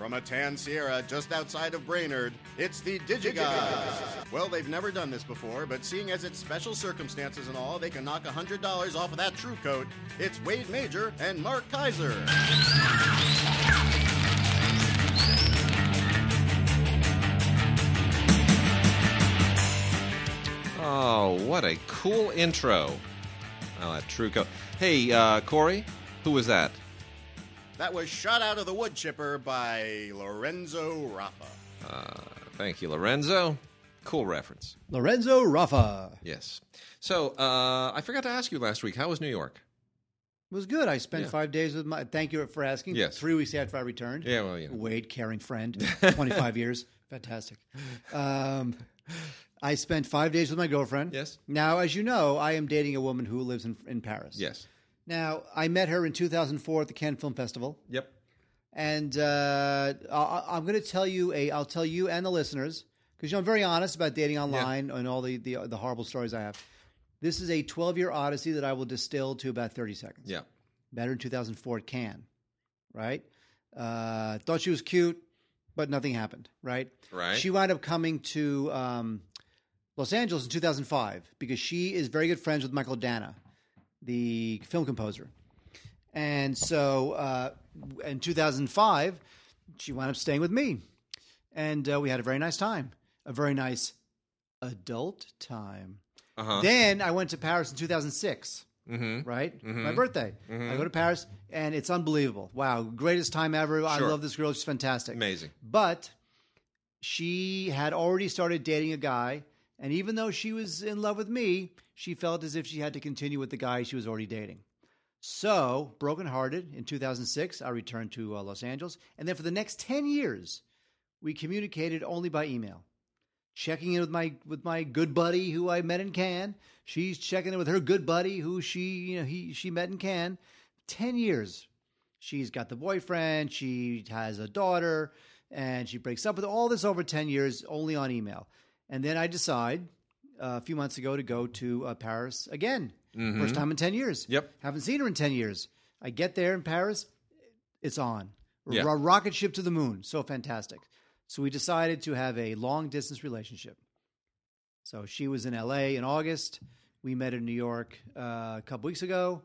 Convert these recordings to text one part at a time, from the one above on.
From a tan Ciera just outside of Brainerd, it's the DigiGods. Well, they've never done this before, but seeing as it's special circumstances and all, they can knock $100 off of that TruCoat. It's Wade Major and Mark Keizer. Oh, what a cool intro. Oh, that TruCoat. Hey, uh, Corey, who was that? That was shot out of the wood chipper by Lorenzo Rafa. Uh, thank you, Lorenzo. Cool reference. Lorenzo Rafa. Yes. So, uh, I forgot to ask you last week. How was New York? It was good. I spent Yeah. five days with my. Thank you for asking. Yes. Three weeks after I returned. Yeah, well, you know. Wade, caring friend, 25 years. Fantastic. Um, I spent five days with my girlfriend. Yes. Now, as you know, I am dating a woman who lives in, in Paris. Yes. Now, I met her in 2004 at the Cannes Film Festival. Yep. And uh, I- I'm going to tell you a. I'll tell you and the listeners because you know, I'm very honest about dating online and all the, the the horrible stories I have. This is a 12 year odyssey that I will distill to about 30 seconds. Yeah. Met her in 2004 at Cannes, right? Uh, thought she was cute, but nothing happened, right? Right. She wound up coming to um, Los Angeles in 2005 because she is very good friends with Mychael Danna, the film composer. And so uh, in 2005, she wound up staying with me. And uh, we had a very nice time, a very nice adult time. Uh huh. Then I went to Paris in 2006, Mm-hmm. right? My birthday. I go to Paris, and it's unbelievable. Wow, greatest time ever. I love this girl. She's fantastic. Amazing. But she had already started dating a guy, and even though she was in love with me, she felt as if she had to continue with the guy she was already dating. So, brokenhearted, in 2006, I returned to uh, Los Angeles, and then for the next 10 years, we communicated only by email. Checking in with my with my good buddy who I met in Cannes. She's checking in with her good buddy who she you know he she met in Cannes. Ten years. She's got the boyfriend. She has a daughter, and she breaks up with all this over ten years only on email. And then I decide uh, a few months ago to go to uh, Paris again. First time in ten years. Yep. Haven't seen her in ten years. I get there in Paris. It's on. Yeah. Rocket ship to the moon. So fantastic. So we decided to have a long distance relationship. So she was in LA in August. We met in New York uh, a couple weeks ago.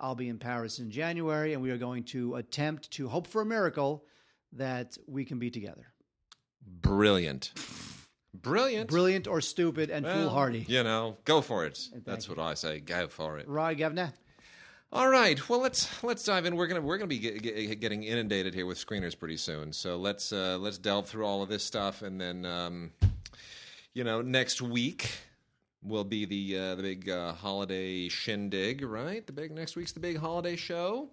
I'll be in Paris in January, and we are going to attempt to hope for a miracle that we can be together. Brilliant. Brilliant. Brilliant or stupid and Well, foolhardy. You know, go for it. That's what I say. Go for it. Right, Governor? All right. Well, let's let's dive in. We're gonna we're gonna be get, get, getting inundated here with screeners pretty soon. So let's uh, let's delve through all of this stuff, and then um, you know next week will be the uh, the big uh, holiday shindig, right? The big next week's the big holiday show.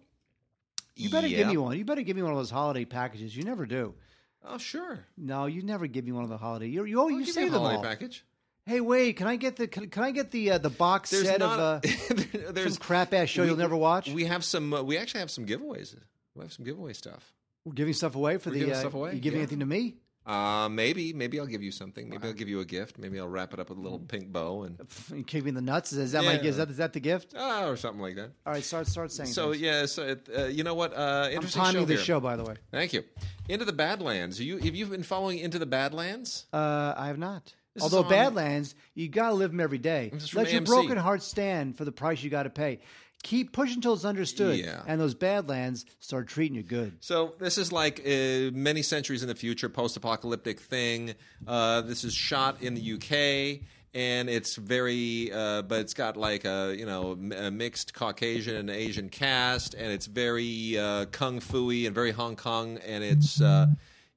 You better give me one. You better give me one of those holiday packages. You never do. Oh, sure. No, you never give me one of the holiday. You you, oh, I'll you give you say a them holiday all. package. Hey, wait, can I get the can, can I get the uh, the box There's set not. of uh, there's some crap ass show we- you'll never watch? We have some. Uh, we actually have some giveaways. We have some giveaway stuff. We're giving stuff away for the. giving uh, stuff away, You giving yeah. anything to me? Uh, maybe, maybe I'll give you something. Maybe I'll give you a gift. Maybe I'll wrap it up with a little pink bow and You kick me in the nuts? Is that my? Yeah. Is that is that the gift? ah, or something like that. All right, start start saying. So things. yeah, so it, uh, you know what? Uh, I'm interesting timing show here. show, by the way. Thank you. Into the Badlands. You have you been following Into the Badlands? Uh, I have not. This is Although on- Badlands, you got to live them every day. Is from Let your AMC. broken heart stand for the price you got to pay. Keep pushing until it's understood. Yeah. And those Badlands start treating you good. So this is like uh, many centuries in the future, post-apocalyptic thing. Uh, this is shot in the UK, and it's very, uh, but it's got like a you know a mixed Caucasian and Asian cast, and it's very uh, kung fu-y and very Hong Kong, and it's uh,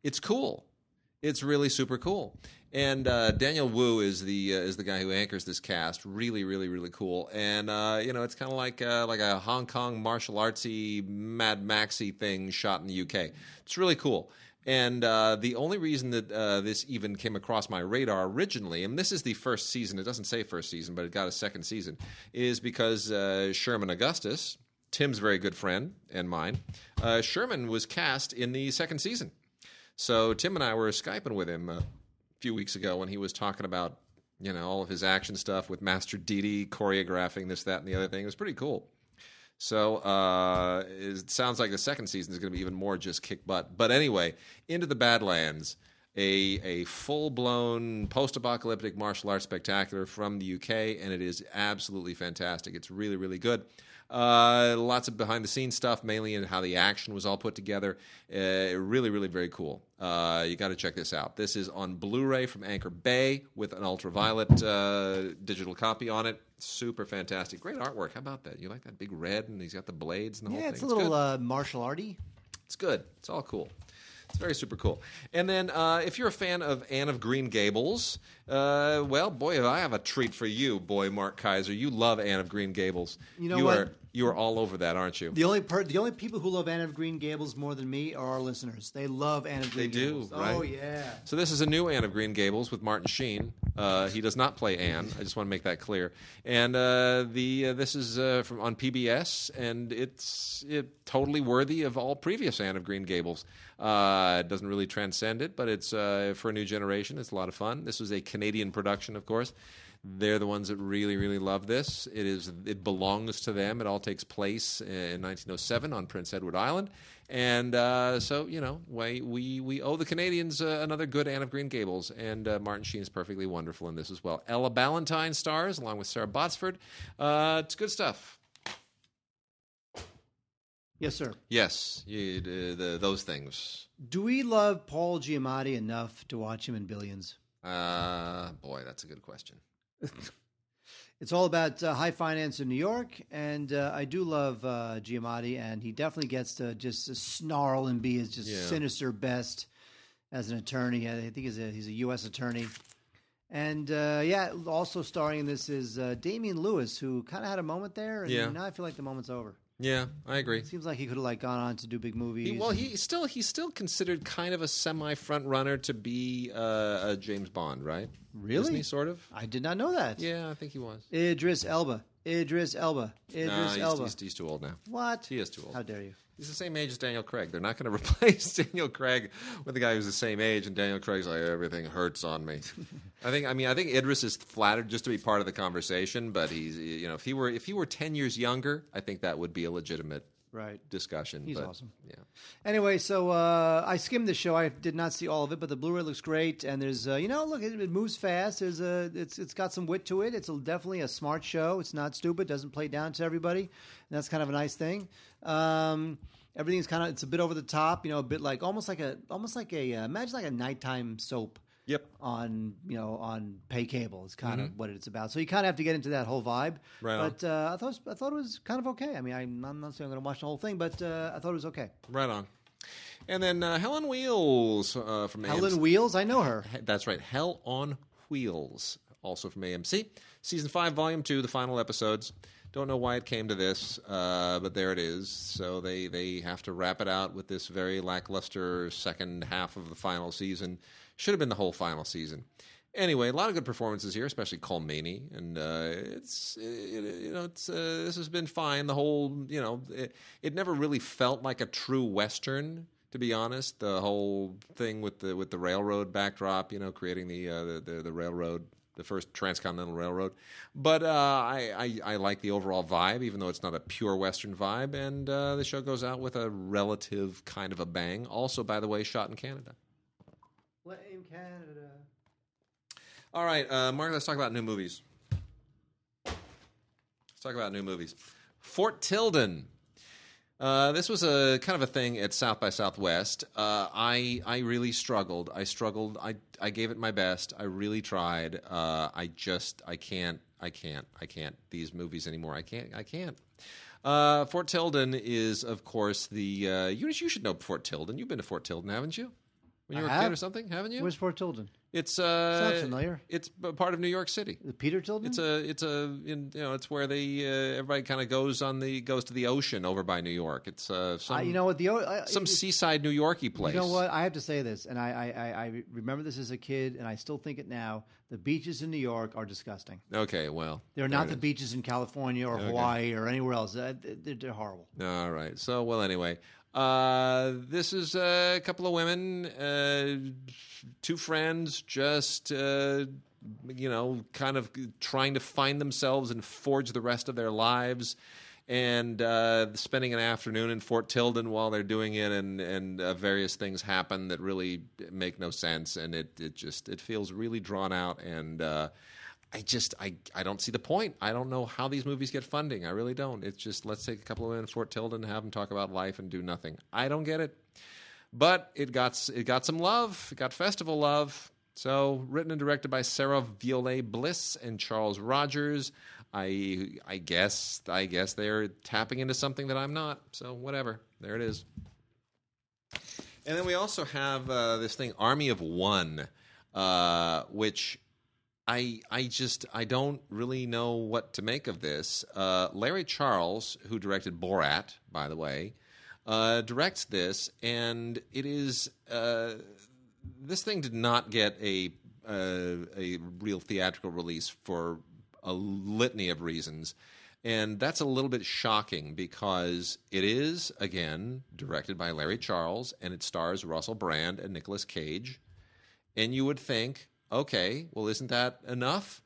it's cool. It's really super cool. And uh, Daniel Wu is the uh, is the guy who anchors this cast. Really, really, really cool. And uh, you know, it's kind of like uh, like a Hong Kong martial artsy Mad Maxy thing shot in the UK. It's really cool. And uh, the only reason that uh, this even came across my radar originally, and this is the first season, it doesn't say first season, but it got a second season, is because Sherman Augustus, Tim's very good friend and mine, Sherman was cast in the second season. So Tim and I were Skyping with him few weeks ago when he was talking about, you know, all of his action stuff with Master Didi choreographing this, that, and the other thing. It was pretty cool. So uh, it sounds like the second season is going to be even more just kick butt. But anyway, into the Badlands, a a full blown post apocalyptic martial arts spectacular from the UK, and it is absolutely fantastic. It's really really good. Uh, lots of behind the scenes stuff, mainly in how the action was all put together. Uh, really, really very cool. Uh, you got to check this out. This is on Blu ray from Anchor Bay with an ultraviolet uh, digital copy on it. Super fantastic. Great artwork. How about that? You like that big red, and he's got the blades and the Yeah, whole it's a little good. uh, martial arty. It's good. It's all cool. It's very super cool. And then, uh, if you're a fan of Anne of Green Gables, uh, well, boy, I have a treat for you, boy, Mark Keizer. You love Anne of Green Gables. You know you what? Are, you are all over that, aren't you? The only per- the only people who love Anne of Green Gables more than me are our listeners. They love Anne of Green They do, Gables. right? Oh yeah. So this is a new Anne of Green Gables with Martin Sheen. Uh, he does not play Anne. I just want to make that clear. And uh, the uh, this is uh, from on PBS, and it's it, totally worthy of all previous Anne of Green Gables. Uh, it doesn't really transcend it, but it's uh, for a new generation. It's a lot of fun. This was a Canadian production, of course. They're the ones that really, really love this. It is. It belongs to them. It all takes place in 1907 on Prince Edward Island, and uh, so you know, we we, we owe the Canadians uh, another good Anne of Green Gables, and uh, Martin Sheen is perfectly wonderful in this as well. Ella Ballantyne stars along with Sara Botsford. Uh, it's good stuff. Yes, sir. Yes, you, uh, the, those things. Do we love Paul Giamatti enough to watch him in Billions? Uh, boy, that's a good question. It's all about uh, high finance in New York, and uh, I do love uh, Giamatti, and he definitely gets to just snarl and be his just Yeah. sinister best as an attorney. I think he's a he's a U.S. attorney, and uh, yeah, also starring in this is uh, Damian Lewis, who kind of had a moment there, and Yeah. now I feel like the moment's over. Yeah, I agree. Seems like he could have like gone on to do big movies. He, well, he still he's still considered kind of a semi front runner to be uh, a James Bond, right? Really? Isn't he sort of? I did not know that. Yeah, I think he was. Idris Elba. Idris Elba. Idris Nah, he's, Elba. he's, he's too old now. what? He is too old. How dare you? He's the same age as Daniel Craig. They're not going to replace Daniel Craig with a guy who's the same age, and Daniel Craig's like everything hurts on me. I think. I mean, I think Idris is flattered just to be part of the conversation, but he's you know if he were if he were ten years younger, I think that would be a legitimate Right. discussion. He's but, awesome. Yeah. Anyway, so uh, I skimmed the show. I did not see all of it, but the Blu-ray looks great, and there's uh, you know, look, it, it moves fast. There's a, it's it's got some wit to it. It's a, definitely a smart show. It's not stupid. Doesn't play down to everybody, and that's kind of a nice thing. Um, everything's kind of it's a bit over the top, you know, a bit like almost like a almost like a uh, imagine like a nighttime soap Yep. on you know on pay cable is kind of what it's about. So you kind of have to get into that whole vibe. Mm-hmm. Right on. But uh, I thought it was, I thought it was kind of okay. I mean, I'm, I'm not saying I'm going to watch the whole thing, but uh, I thought it was okay. Right on. And then uh, Helen Wheels uh, from Helen AMC. Wheels, I know her. That's right. Hell on Wheels, also from AMC. Season 5, Volume 2, the final episodes. Don't know why it came to this, uh, but there it is. So they, they have to wrap it out with this very lackluster second half of the final season. Should have been the whole final season. Anyway, a lot of good performances here, especially Cole and uh, it's it, you know it's uh, this has been fine. The whole you know it, it never really felt like a true western to be honest. The whole thing with the with the railroad backdrop, you know, creating the uh, the, the the railroad, the first transcontinental railroad. But uh, I, I I like the overall vibe, even though it's not a pure western vibe. And uh, the show goes out with a relative kind of a bang. Also, by the way, shot in Canada. Blame Canada. All right, uh, Mark. Let's talk about new movies. Let's talk about new movies. Fort Tilden. Uh, this was a kind of a thing at South by Southwest. Uh, I I really struggled. I struggled. I I gave it my best. I really tried. Uh, I just I can't I can't I can't these movies anymore. I can't I can't. Uh, Fort Tilden is of course the uh, you you should know Fort Tilden. You've been to Fort Tilden, haven't you? When you I were a kid or something, haven't you? Where's Fort Tilden? It's uh, Sounds familiar. It's a part of New York City. The Peter Tilden? It's a it's a in, you know it's where they uh, everybody kind of goes on the goes to the ocean over by New York. It's uh, some I, you know what? The I, some it- seaside New Yorky place. You know what? I have to say this, and I, I, I, I remember this as a kid, and I still think it now. The beaches in New York are disgusting. Okay, well They're not the beaches in California or Hawaii or anywhere else. Uh, they're, they're horrible. All right. So well, anyway, uh, this is a couple of women, uh, two friends, just uh, you know, kind of trying to find themselves and forge the rest of their lives and uh, spending an afternoon in Fort Tilden while they're doing it, and and uh, various things happen that really make no sense, and it it just it feels really drawn out, and uh, I just I I don't see the point. I don't know how these movies get funding. I really don't. It's just let's take a couple of men in Fort Tilden, and have them talk about life, and do nothing. I don't get it, but it got it got some love. It got festival love. So, written and directed by Sarah Violet Bliss and Charles Rogers. I I guess I guess they're tapping into something that I'm not. So whatever. There it is. And then we also have uh, this thing, Army of One, uh, which I I just I don't really know what to make of this. Uh, Larry Charles, who directed Borat, by the way, uh, directs this, and it is uh, this thing did not get a uh, a real theatrical release for a litany of reasons. And that's a little bit shocking because it is, again, directed by Larry Charles and it stars Russell Brand and Nicolas Cage. And you would think, okay, well, isn't that enough?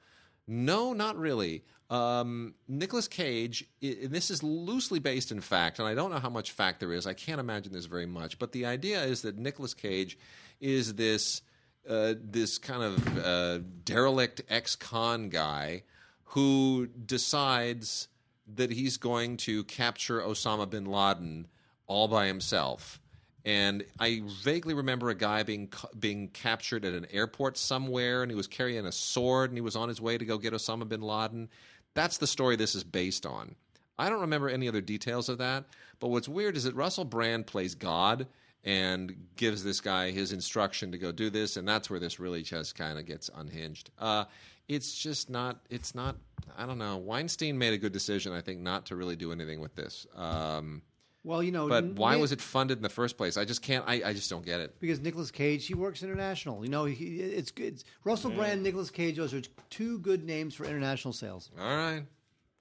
No, not really. Um, Nicolas Cage, i- this is loosely based in fact, and I don't know how much fact there is. I can't imagine there's very much. But the idea is that Nicolas Cage is this uh, this kind of uh, derelict ex-con guy who decides that he's going to capture Osama bin Laden all by himself. And I vaguely remember a guy being being captured at an airport somewhere, and he was carrying a sword, and he was on his way to go get Osama bin Laden. That's the story this is based on. I don't remember any other details of that, but what's weird is that Russell Brand plays God and gives this guy his instruction to go do this, and that's where this really just kind of gets unhinged. Uh, it's just not. It's not. I don't know. Weinstein made a good decision, I think, not to really do anything with this. Um, Well, you know, but n- why Ni- was it funded in the first place? I just can't. I, I just don't get it. Because Nicolas Cage, he works international. You know, he, it's good. It's, Russell Brand, Nicolas Cage, those are two good names for international sales. All right,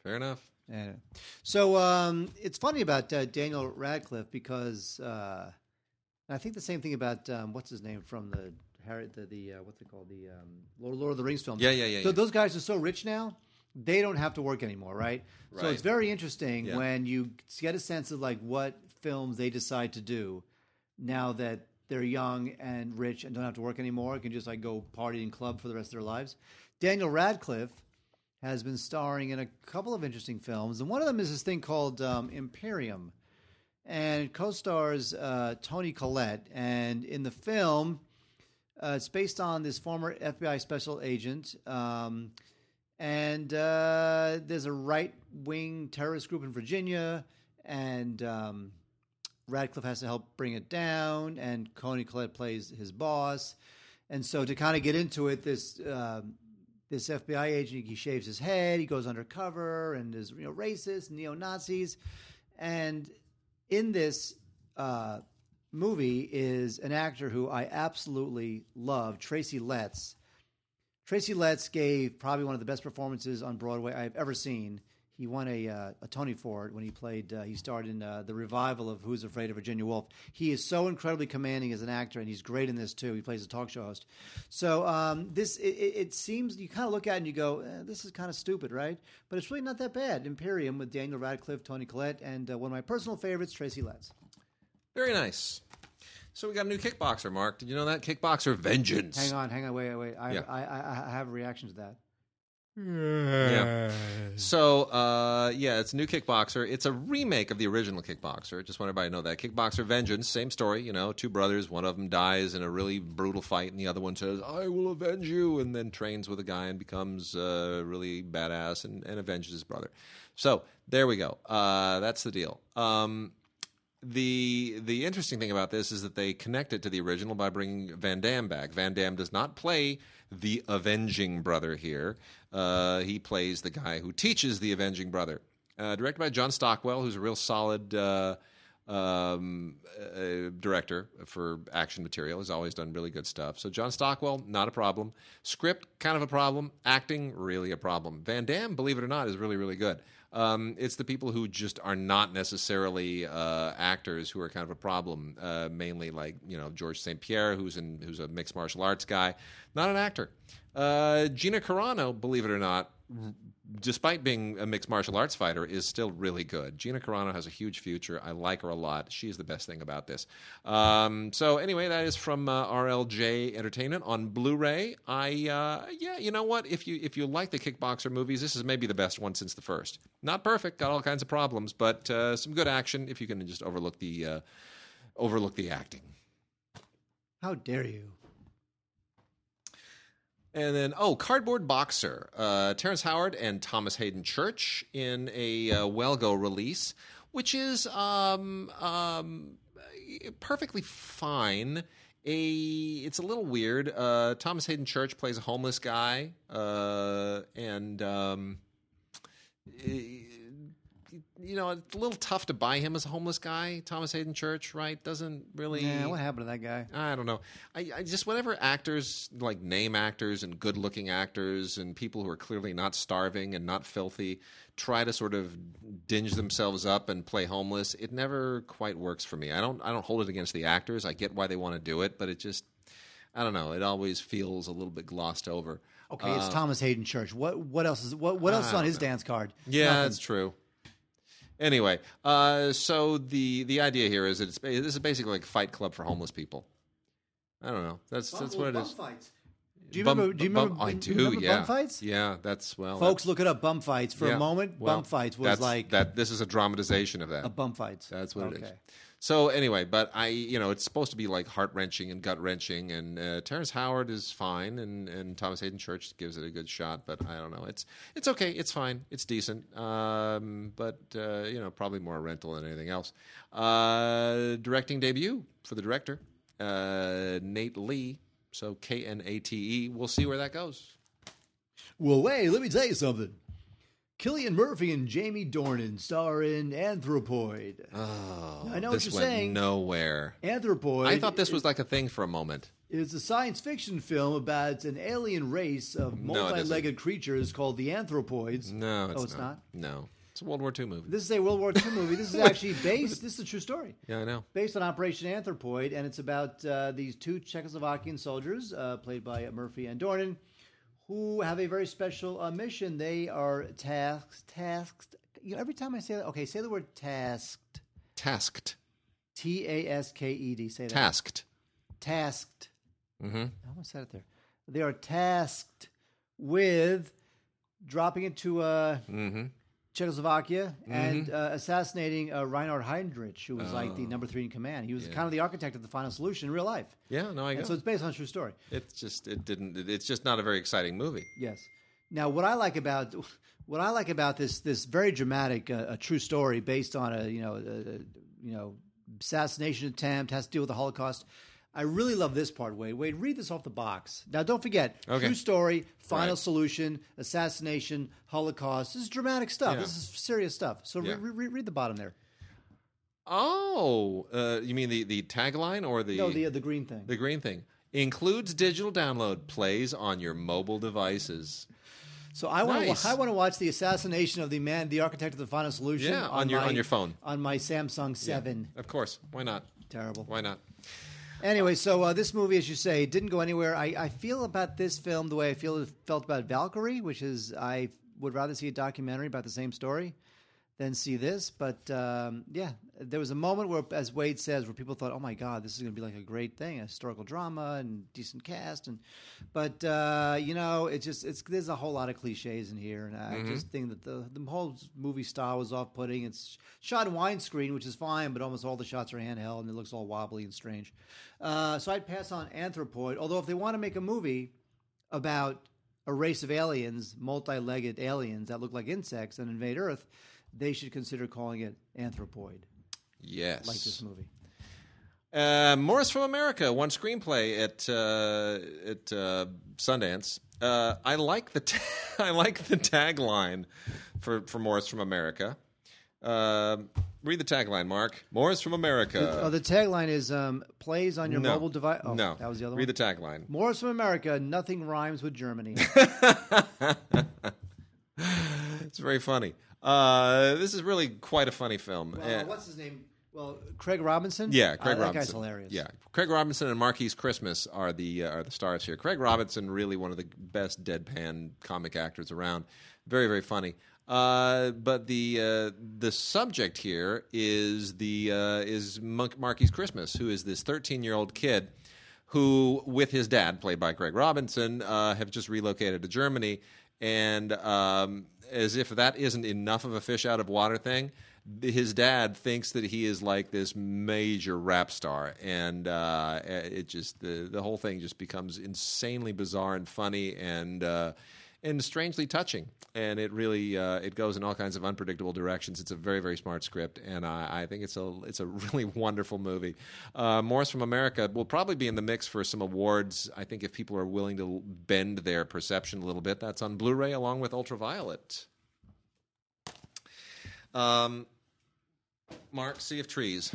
fair enough. Yeah. So um, it's funny about uh, Daniel Radcliffe because uh, I think the same thing about um, what's his name from the Harry the, the uh, what's it called the um, Lord, Lord of the Rings film. Yeah, yeah, yeah, So yeah. those guys are so rich now, they don't have to work anymore, right? So it's very interesting Yeah. when you get a sense of like what films they decide to do now that they're young and rich and don't have to work anymore, can just like go party and club for the rest of their lives. Daniel Radcliffe has been starring in a couple of interesting films, and one of them is this thing called um, Imperium, and it co-stars uh, Toni Collette. And in the film, uh, it's based on this former FBI special agent, um, and uh, there's a right-wing terrorist group in Virginia, and um, Radcliffe has to help bring it down, and Toni Collette plays his boss. And so, to kind of get into it, this um, this FBI agent he shaves his head, he goes undercover, and is you know racist, neo Nazis, and in this uh, movie is an actor who I absolutely love, Tracy Letts. Tracy Letts gave probably one of the best performances on Broadway I've ever seen. He won a, uh, a Tony for it when he played. Uh, he starred in uh, the revival of Who's Afraid of Virginia Woolf. He is so incredibly commanding as an actor, and he's great in this too. He plays a talk show host. So um, this it, it seems you kind of look at it and you go, eh, this is kind of stupid, right? But it's really not that bad. Imperium with Daniel Radcliffe, Toni Collette, and uh, one of my personal favorites, Tracy Letts. Very nice. So we got a new kickboxer, Mark. Did you know that kickboxer Vengeance? Hang on, hang on, wait, wait. I, Yeah. I, I, I have a reaction to that. Yeah. So, uh, yeah, it's a new Kickboxer. It's a remake of the original Kickboxer. Just want everybody to know that. Kickboxer Vengeance, same story. You know, two brothers. One of them dies in a really brutal fight, and the other one says, "I will avenge you," and then trains with a guy and becomes uh, really badass and, and avenges his brother. So there we go. Uh, that's the deal. Um, the the interesting thing about this is that they connect it to the original by bringing Van Damme back. Van Damme does not play the avenging brother here. Uh, he plays the guy who teaches the avenging brother. Uh, directed by John Stockwell, who's a real solid uh, um, uh, director for action material. He's always done really good stuff. So John Stockwell, not a problem. Script, kind of a problem. Acting, really a problem. Van Damme, believe it or not, is really really good. Um, it's the people who just are not necessarily uh, actors who are kind of a problem. Uh, mainly, like you know George St. Pierre, who's in who's a mixed martial arts guy, not an actor. Uh, Gina Carano, believe it or not, despite being a mixed martial arts fighter, is still really good. Gina Carano has a huge future. I like her a lot. She's the best thing about this. Um, so anyway, that is from uh, RLJ Entertainment on Blu-ray. I uh, yeah, you know what? If you if you like the kickboxer movies, this is maybe the best one since the first. Not perfect, got all kinds of problems, but uh, some good action. If you can just overlook the uh, overlook the acting. How dare you? And then, oh, Cardboard Boxer, uh, Terrence Howard and Thomas Haden Church in a uh, Well Go release, which is um, um, perfectly fine. A, it's a little weird. Uh, Thomas Haden Church plays a homeless guy, uh, and um, you know, it's a little tough to buy him as a homeless guy. Thomas Haden Church, right? Doesn't really. Yeah, what happened to that guy? I don't know. I, I just whenever actors like name actors and good-looking actors and people who are clearly not starving and not filthy try to sort of dinge themselves up and play homeless, it never quite works for me. I don't. I don't hold it against the actors. I get why they want to do it, but it just. I don't know. It always feels a little bit glossed over. Okay, it's uh, Thomas Haden Church. What what else is what what else is on his know. dance card? Yeah, Nothing. that's true. Anyway, uh, so the the idea here is that it's this is basically like Fight Club for homeless people. I don't know. That's that's what it is. Fights. Do you Bum- remember? Do you bum- remember? I do. remember yeah. bum fights? Yeah, that's well. Folks, look it up. Bum fights. For yeah. a moment, Well, bum fights was that's- like that. This is a dramatization of that. a bum fights. That's what it is. Okay. So anyway, but I, you know, it's supposed to be like heart wrenching and gut wrenching, and uh, Terrence Howard is fine, and, and Thomas Haden Church gives it a good shot, but I don't know, it's it's okay, it's fine, it's decent, um, but uh, you know, probably more rental than anything else. Uh, directing debut for the director, uh, Knate Lee. So K N A T E. We'll see where that goes. Well, wait, let me tell you something. Cillian Murphy and Jamie Dornan star in Anthropoid. Oh, I know what you're saying. nowhere. Anthropoid. I thought this was like a thing for a moment. It's a science fiction film about an alien race of No, multi-legged creatures called the Anthropoids. No, it's, oh, it's not. No, it's a World War II movie. This is a World War II movie. This is actually based. This is a true story. yeah, I know. based on Operation Anthropoid, and it's about uh, these two Czechoslovakian soldiers, uh, played by Murphy and Dornan, who have a very special uh, mission. They are tasked. Tasked. You know, every time I say that, okay, say the word tasked. Tasked. T a s k e d. Say that. Tasked. Tasked. Mm-hmm. I almost said it there. They are tasked with dropping into uh, Mm-hmm. Czechoslovakia and uh, assassinating uh, Reinhard Heydrich, who was like the number three in command. He was Oh. Kind of the architect of the final solution in real life. Yeah, no, I And so it's based on a true story. it's just it didn't. It's just not a very exciting movie. Yes. Now, what I like about what I like about this this very dramatic uh, a true story based on a you know a, a, you know assassination attempt has to deal with the Holocaust. I really love this part, Wade. Wade, read this off the box. Now, don't forget, Okay. true story, final Right. solution, assassination, Holocaust. This is dramatic stuff. Yeah. This is serious stuff. So Yeah. re- re- read the bottom there. Oh, uh, you mean the the tagline or the No, the the green thing. the green thing includes digital download, plays on your mobile devices. So I want Nice. to I want to watch the assassination of the man, the architect of the final solution. Yeah, on your- my- on your phone. on my Samsung Seven. Of course, why not? Terrible. Why not? Anyway, so uh, this movie, as you say, didn't go anywhere. I, I feel about this film the way I feel felt about Valkyrie, which is I would rather see a documentary about the same story than see this. But um, yeah, there was a moment where, as Wade says, where people thought, "Oh my God, this is going to be like a great thing, a historical drama and decent cast." And but uh, you know, it's just it's there's a whole lot of cliches in here, and I just think that the the whole movie style was off putting. It's shot in widescreen, which is fine, but almost all the shots are handheld and it looks all wobbly and strange. Uh, so I'd pass on Anthropoid. Although if they want to make a movie about a race of aliens, multi-legged aliens that look like insects and invade Earth, they should consider calling it Anthropoid, Yes. like this movie. Uh, Morris from America won screenplay at uh, at uh, Sundance. Uh, I like the I like the tagline for for Morris from America. Uh, read the tagline, Mark. Morris from America. oh, the tagline is um, "Plays on your no. mobile device." Oh, no, that was the other read one. Read the tagline. Morris from America. Nothing rhymes with Germany. It's very funny. Uh, this is really quite a funny film. well, Uh, what's his name? Well, Craig Robinson. Yeah, Uh, Craig that Robinson. guy's hilarious. Yeah, Craig Robinson and Markees Christmas are the uh, are the stars here. Craig Robinson, really one of the best deadpan comic actors around. very very funny. Uh, but the uh, the subject here is the uh, is Monk Marky's Christmas, who is this 13 year old kid who, with his dad, played by Greg Robinson, uh, have just relocated to Germany, and um, as if that isn't enough of a fish out of water thing. His dad thinks that he is like this major rap star, and uh, it just the the whole thing just becomes insanely bizarre and funny, and uh, and strangely touching. And it really uh, it goes in all kinds of unpredictable directions. It's a very very smart script, and I, I think it's a it's a really wonderful movie. Uh, Morris from America will probably be in the mix for some awards. I think if people are willing to bend their perception a little bit, that's on Blu-ray along with Ultraviolet. Um, Mark, Sea of Trees.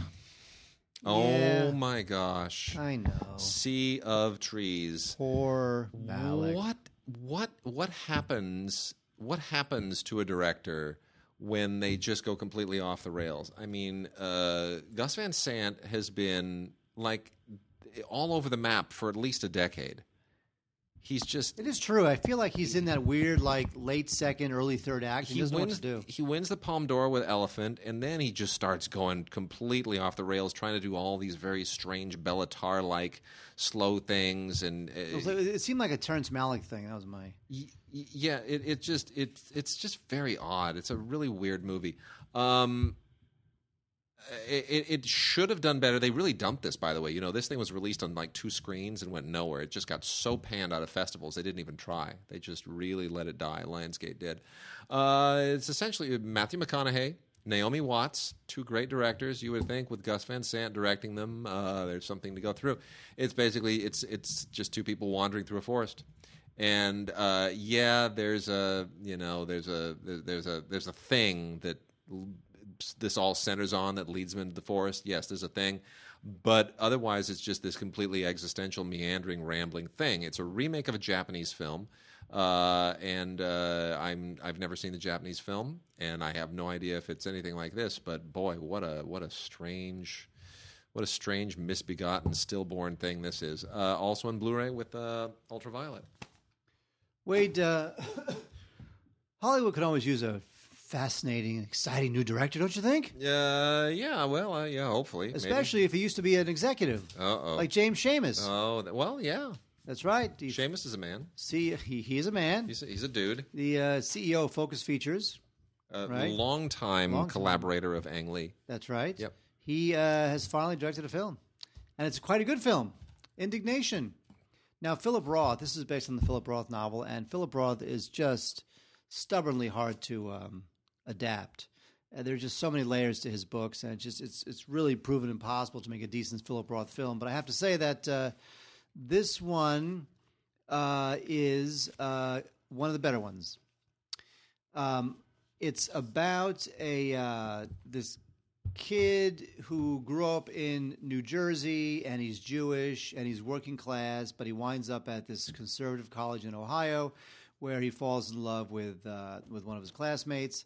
Yeah. Oh my gosh. I know. Sea of Trees. Poor Malik. What what what happens what happens to a director when they just go completely off the rails? I mean, uh, Gus Van Sant has been like all over the map for at least a decade. He's just It is true. I feel like he's in that weird, like late second, early third act. He, doesn't know what wins to do. he wins the Palme d'Or with Elephant, and then he just starts going completely off the rails, trying to do all these very strange Béla Tarr like slow things, and uh, It, like- it seemed like a Terrence Malick thing. That was my. Y- yeah, it, it just it it's just very odd. It's a really weird movie. Um, it, it- it should have done better. They really dumped this, by the way. You know, this thing was released on like two screens and went nowhere. It just got so panned out of festivals. They didn't even try. They just really let it die. Lionsgate did. Uh, it's essentially Matthew McConaughey. Naomi Watts, two great directors. You would think with Gus Van Sant directing them, uh, there's something to go through. It's basically it's it's just two people wandering through a forest and uh, yeah, there's a you know there's a there's a there's a thing that this all centers on that leads them into the forest. Yes, there's a thing, but otherwise it's just this completely existential, meandering, rambling thing. It's a remake of a Japanese film. Uh, and uh, I'm I've never seen the Japanese film, and I have no idea if it's anything like this. But boy, what a what a strange, what a strange misbegotten stillborn thing this is. Uh, also on Blu-ray with uh, Ultraviolet. Wade, uh, Hollywood could always use a fascinating, exciting new director, don't you think? Uh, yeah, well, uh, yeah, hopefully. Especially if he used to be an executive, Uh oh. like James Schamus. oh, th- well, yeah. That's right. He, Schamus is a man. see, he, he is a man. He's a, he's a dude. the uh, CEO of Focus Features. A Right. long time Long time. collaborator of Ang Lee. That's right. Yep. He uh, has finally directed a film, and it's quite a good film, Indignation. Now, Philip Roth. This is based on the Philip Roth novel, and Philip Roth is just stubbornly hard to um, adapt. Uh, there's just so many layers to his books, and it's just it's it's really proven impossible to make a decent Philip Roth film. But I have to say that uh, this one uh, is uh, one of the better ones. Um, it's about a uh, this kid who grew up in New Jersey and he's Jewish and he's working class, but he winds up at this conservative college in Ohio where he falls in love with with one of his classmates.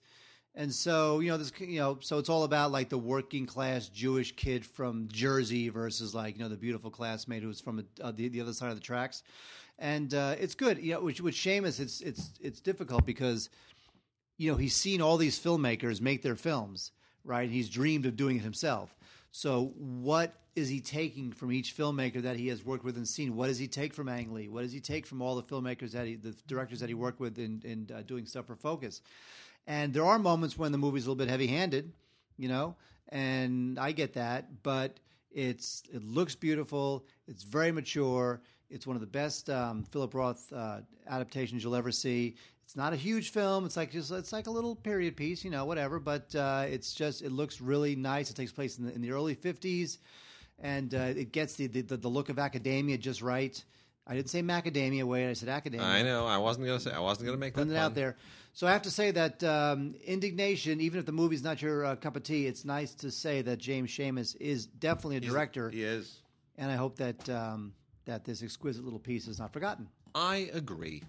And so, you know, this, you know, so it's all about like the working class Jewish kid from Jersey versus like, you know, the beautiful classmate who's from uh, the, the other side of the tracks. And uh, it's good. You know, with, with Schamus, it's, it's, it's difficult because, you know, he's seen all these filmmakers make their films, right? He's dreamed of doing it himself. So, what is he taking from each filmmaker that he has worked with and seen? What does he take from Ang Lee? What does he take from all the filmmakers that he, the directors that he worked with in, in uh, doing stuff for Focus? And there are moments when the movie's a little bit heavy-handed, you know, and I get that, but it's it looks beautiful. It's very mature. It's one of the best um, Philip Roth uh, adaptations you'll ever see. It's not a huge film. It's like just it's like a little period piece, you know, whatever. But uh, it's just it looks really nice. It takes place in the, in the early '50s, and uh, it gets the, the the look of academia just right. I didn't say macadamia. Wait, I said academia I know. I wasn't gonna say. I wasn't gonna make that putting it pun. out there. So I have to say that um, indignation, even if the movie's not your uh, cup of tea, it's nice to say that James Schamus is definitely a director, He is. and I hope that um, that this exquisite little piece is not forgotten. I agree.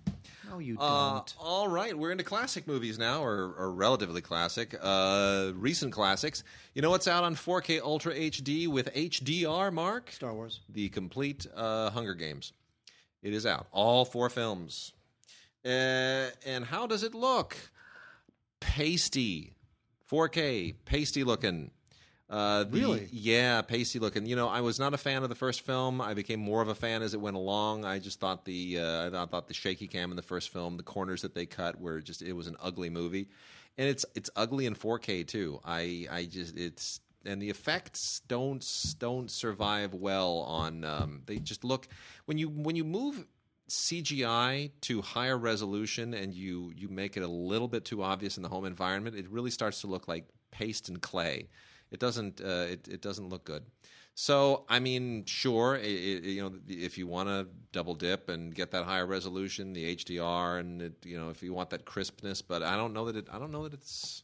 No, you Uh, don't. all right, we're into classic movies now, or, or relatively classic, uh, recent classics. You know what's out on 4K Ultra HD with HDR, Mark? Star Wars. The complete uh, Hunger Games. It is out. All four films. Uh, and how does it look? Pasty, 4K, pasty looking. Uh, the- Really? Yeah, pasty looking. You know, I was not a fan of the first film. I became more of a fan as it went along. I just thought the uh, I thought- thought the shaky cam in the first film, the corners that they cut, were just it was an ugly movie, and it's it's ugly in 4K too. I I just it's and the effects don't don't survive well on. Um, they just look when you when you move CGI to higher resolution and you you make it a little bit too obvious in the home environment, it really starts to look like paste and clay. It doesn't uh, it, it doesn't look good. So I mean, sure, it, it, you know, if you want to double dip and get that higher resolution, the HDR, and it, you know, if you want that crispness, but I don't know that it. I don't know that it's.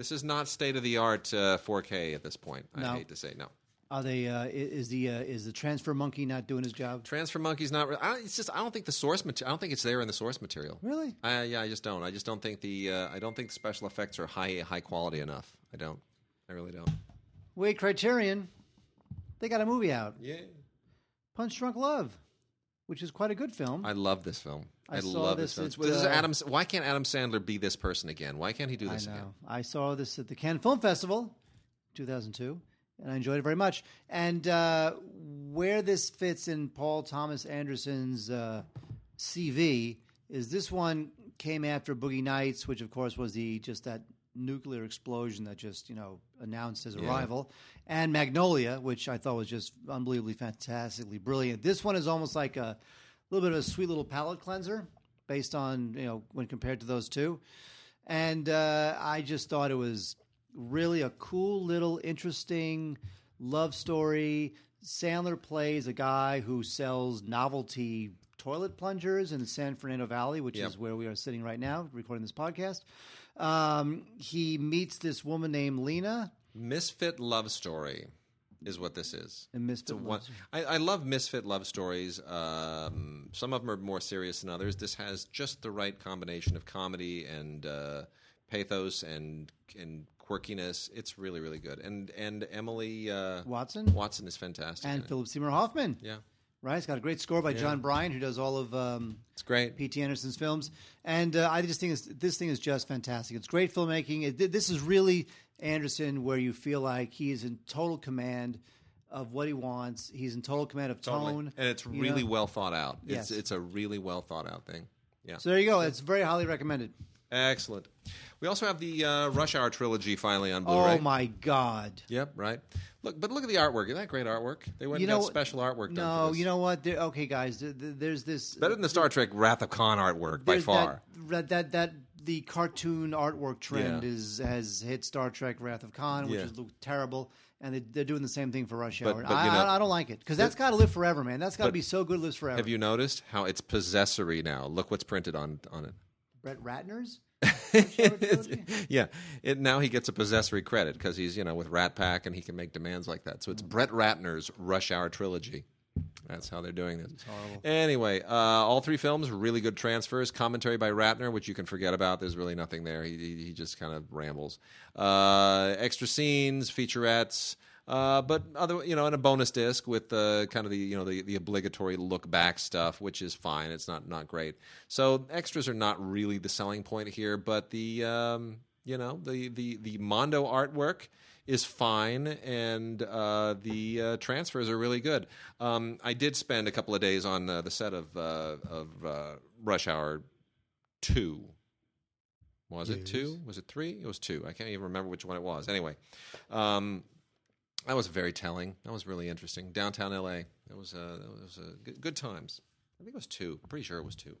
This is not state of the art uh, 4K at this point. I No. hate to say no. Are they? Uh, i- is the uh, is the transfer monkey not doing his job? Transfer Monkey's not. Re- I it's just I don't think the source material. I don't think it's there in the source material. Really? I, yeah, I just don't. I just don't think the. Uh, I don't think the special effects are high high quality enough. I don't. I really don't. Wait, Criterion. They got a movie out, Yeah. Punch Drunk Love, which is quite a good film. I love this film. I I, saw love this this film. Well, this is uh, Adam. Why can't Adam Sandler be this person again? Why can't he do I this know. again? I saw this at the Cannes Film Festival, 2002, and I enjoyed it very much. And uh, where this fits in Paul Thomas Anderson's uh, CV is this one came after Boogie Nights, which of course was the just that nuclear explosion that just you know announced his arrival, and Magnolia, which I thought was just unbelievably fantastically brilliant. This one is almost like a little bit of a sweet little palate cleanser based on you know when compared to those two and uh, I just thought it was really a cool little interesting love story. Sandler plays a guy who sells novelty toilet plungers in the San Fernando Valley, which Yep. is where we are sitting right now, recording this podcast. Um, he meets this woman named Lena. Misfit love story is what this is. And Misfit one-. I, I love misfit love stories. Um, some of them are more serious than others. This has just the right combination of comedy and uh, pathos and and quirkiness. It's really really good. And and Emily uh, Watson Watson is fantastic. and. Philip Seymour Hoffman. yeah, Right, it's got a great score by Jon Brion, who does all of um, it's great. P.T. Anderson's films, and uh, I just think it's, this thing is just fantastic. It's great filmmaking. It, this is really Anderson, where you feel like he is in total command of what he wants. He's in total command of Totally. tone, and it's really know? well thought out. It's Yes. it's a really well thought out thing. Yeah. So there you go. It's very highly recommended. Excellent. We also have the uh, Rush Hour trilogy finally on Blu-ray. Oh my God! Yep, right. Look, but look at the artwork. Isn't that great artwork? They went You and know got special artwork done. No, you know what? There, okay, guys, there, there- there's this better than the Star Trek Wrath of Khan artwork by far. That, that that the cartoon artwork trend Yeah. is has hit Star Trek: Wrath of Khan, which Yeah. is terrible, and they, they're doing the same thing for Rush Hour. but, you know- I, I don't like it because that's got to live forever, man. That's got to be so good, lives forever. Have you noticed how it's possessory now? Look what's printed on on it. Brett Ratner's? yeah, it, now he gets a possessory credit because he's you know with RatPac and he can make demands like that. So it's Brett Ratner's Rush Hour trilogy. That's how they're doing this. Anyway, uh, all three films really good transfers. Commentary by Ratner, which you can forget about. There's really nothing there. He, he, he just kind of rambles. Uh, extra scenes, featurettes. Uh, but other, you know, and a bonus disc with uh, kind of the, you know, the, the obligatory look back stuff, which is fine. It's not not great. So extras are not really the selling point here, but the, um, you know, the the the Mondo artwork is fine, and uh, the uh, transfers are really good. Um, I did spend a couple of days on uh, the set of uh, of uh, Rush Hour Two. Was it two? Was it three? It was two. I can't even remember which one it was. Anyway, um, that was very telling. That was really interesting. Downtown LA. That was uh, that was uh, good, good times. I think it was two. I'm pretty sure it was two.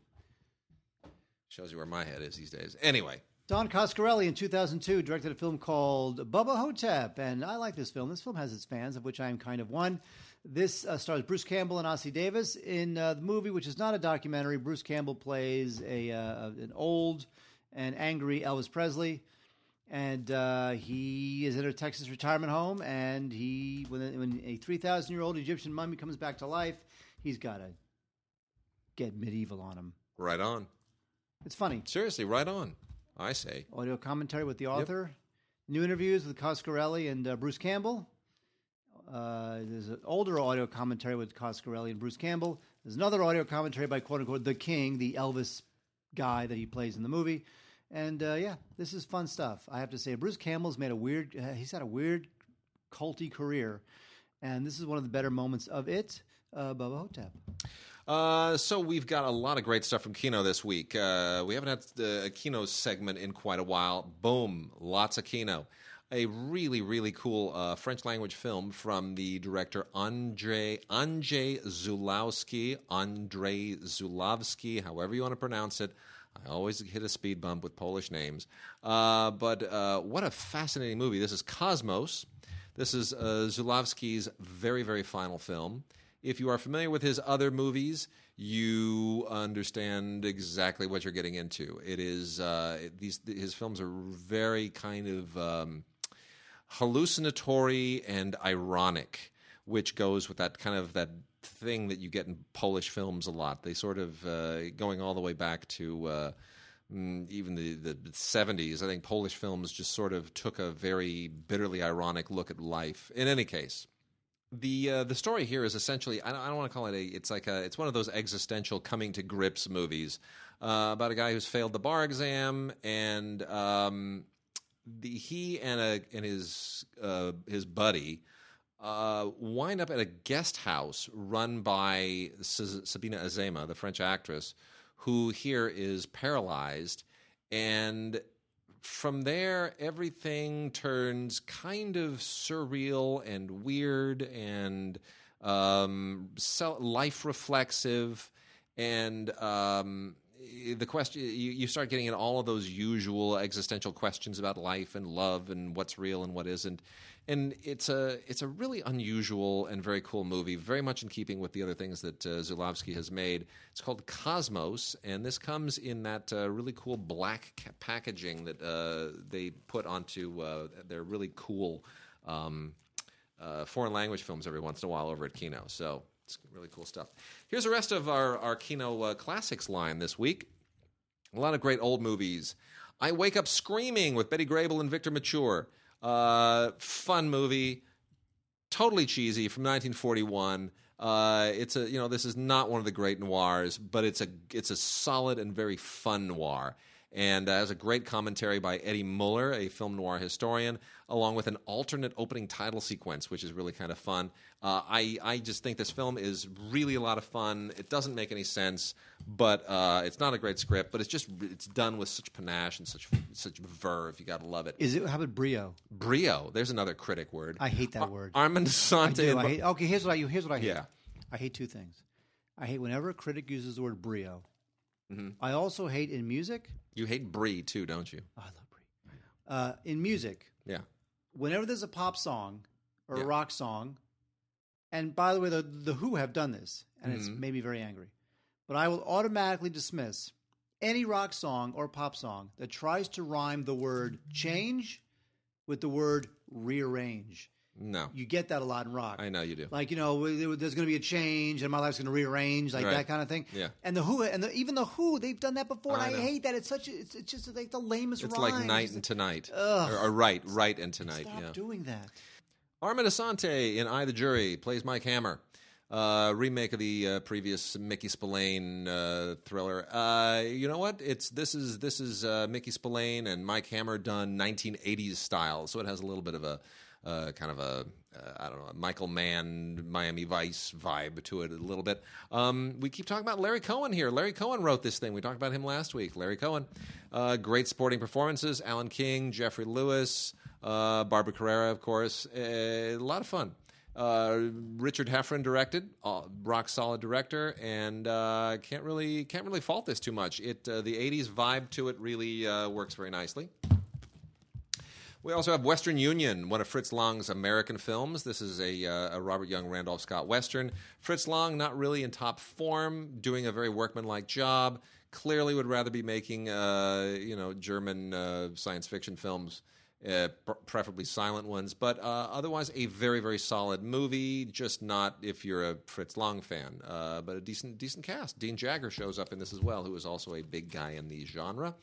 Shows you where my head is these days. Anyway, Don Coscarelli in 2002 directed a film called Bubba Ho-Tep, and I like this film. This film has its fans, of which I am kind of one. This uh, stars Bruce Campbell and Ossie Davis in uh, the movie, which is not a documentary. Bruce Campbell plays a uh, an old and angry Elvis Presley, and uh, he is in a Texas retirement home. And he, when, when a 3,000 year old Egyptian mummy comes back to life, he's got to get medieval on him. right on. It's funny. Seriously, right on. I say. audio commentary with the author, new interviews with Coscarelli and uh, Bruce Campbell. Uh, there's an older audio commentary with Coscarelli and Bruce Campbell. There's another audio commentary by quote unquote the King, the Elvis guy that he plays in the movie. And uh, yeah, this is fun stuff. I have to say, Bruce Campbell's made a weird. Uh, he's had a weird, culty career, and this is one of the better moments of it. Uh, Bubba Ho-Tep. Uh, so we've got a lot of great stuff from Kino this week. Uh, we haven't had the, a Kino segment in quite a while. Boom, lots of Kino. A really, really cool uh, French language film from the director Andre Andrzej Zulawski, Andrzej Zulawski, however you want to pronounce it. I always hit a speed bump with Polish names. Uh, but uh, what a fascinating movie. This is Cosmos. This is uh, Zulawski's very, very final film. If you are familiar with his other movies, you understand exactly what you're getting into. It is uh, these his films are very kind of um, hallucinatory and ironic, which goes with that kind of that thing that you get in Polish films a lot. They sort of uh, going all the way back to. Uh, mm, even the, the 70s, I think Polish films just sort of took a very bitterly ironic look at life. In any case, the uh, the story here is essentially I don't, don't want to call it a it's like a it's one of those existential coming to grips movies uh, about a guy who's failed the bar exam and um, the he and a and his uh, his buddy uh, wind up at a guest house run by Sabina Azema, the French actress, who here is paralyzed and from there, everything turns kind of surreal and weird and um, life reflexive. And um, the question, you, you start getting in all of those usual existential questions about life and love and what's real and what isn't and it's a it's a really unusual and very cool movie, very much in keeping with the other things that uh, has made. It's called Cosmos, and this comes in that uh, really cool black ca- packaging that uh, they put onto uh, their really cool um, uh, foreign language films every once in a while over at Kino. So it's really cool stuff. Here's the rest of our our Kino uh, classics line this week. A lot of great old movies. I Wake Up Screaming with Betty Grable and Victor Mature. Uh, fun movie, totally cheesy from 1941. Uh, it's a you know this is not one of the great noirs, but it's a it's a solid and very fun noir and uh, has a great commentary by Eddie Muller, a film noir historian, along with an alternate opening title sequence, which is really kind of fun. Uh, I I just think this film is really a lot of fun. It doesn't make any sense, but uh, it's not a great script. But it's just it's done with such panache and such such verve. You got to love it. Is it how about brio? Brio. There's another critic word. I hate that word. Armand hate, okay, here's what I here's what I hate. Yeah. I hate two things. I hate whenever a critic uses the word brio. Mm-hmm. I also hate in music. You hate Brie too, don't you? Oh, I love Brie. Uh, in music, yeah. Whenever there's a pop song or Yeah. a rock song, and by the way, the the Who have done this, and it's Mhm. made me very angry. But I will automatically dismiss any rock song or pop song that tries to rhyme the word change with the word rearrange. No, You get that a lot in rock. I know you do. Like you know, there's going to be a change, and my life's going to rearrange, like Right. that kind of thing. Yeah. And the Who, and the, even the Who, they've done that before, and I I, hate that. It's such, a, it's, it's just like the lamest. It's rhyme. like night It's and tonight, Ugh. or, or right, right and tonight. Stop yeah. doing that. Armand Assante in I the Jury plays Mike Hammer. Uh, remake of the uh, previous Mickey Spillane uh, thriller. Uh, you know what? It's this is this is uh, Mickey Spillane and Mike Hammer done 1980s style, so it has a little bit of a uh, kind of a uh, I don't know Michael Mann Miami Vice vibe to it a little bit. Um, we keep talking about Larry Cohen here. Larry Cohen wrote this thing. We talked about him last week. Larry Cohen, uh, great sporting performances. Alan King, Geoffrey Lewis, uh, Barbara Carrera, of course. Uh, a lot of fun. Uh, Richard Heffron directed, uh, rock solid director, and can't really can't really fault this too much. It the '80s vibe to it really works very nicely. We also have Western Union, one of Fritz Lang's American films. This is a, uh, a Robert Young Randolph Scott Western. Fritz Lang, not really in top form, doing a very workmanlike job. Clearly, would rather be making uh, you know German uh, science fiction films, uh, preferably silent ones. But uh, otherwise, a very very solid movie. Just not if you're a Fritz Lang fan, uh, but a decent decent cast. Dean Jagger shows up in this as well, who is also a big guy in the genre.